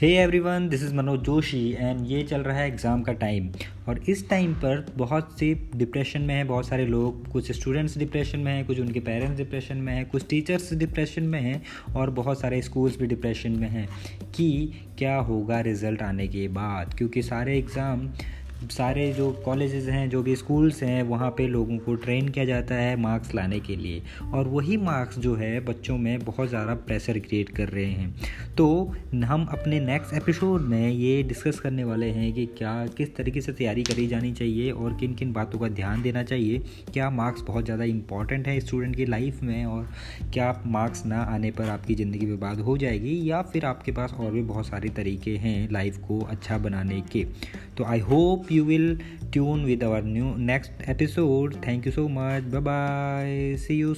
Hey everyone this is Manoj Joshi and ये चल रहा है एग्ज़ाम का टाइम और इस टाइम पर बहुत से डिप्रेशन में है, बहुत सारे लोग, कुछ स्टूडेंट्स डिप्रेशन में हैं, कुछ उनके पेरेंट्स डिप्रेशन में हैं, कुछ टीचर्स डिप्रेशन में हैं और बहुत सारे स्कूल्स भी डिप्रेशन में हैं कि क्या होगा रिज़ल्ट आने के बाद. क्योंकि सारे एग्ज़ाम सारे जो कॉलेजेस हैं, जो भी स्कूल्स हैं, वहाँ पे लोगों को ट्रेन किया जाता है मार्क्स लाने के लिए। और वही मार्क्स जो है बच्चों में बहुत ज़्यादा प्रेशर क्रिएट कर रहे हैं। तो हम अपने नेक्स्ट एपिसोड में ये डिस्कस करने वाले हैं कि क्या, किस तरीके से तैयारी करी जानी चाहिए और किन किन बातों का ध्यान देना चाहिए। क्या मार्क्स बहुत ज़्यादा इंपॉर्टेंट है स्टूडेंट की लाइफ में और क्या मार्क्स ना आने पर आपकी ज़िंदगी बर्बाद हो जाएगी या फिर आपके पास और भी बहुत सारे तरीके हैं लाइफ को अच्छा बनाने के। तो I hope you will tune with our new next episode. Thank you so much. Bye bye see you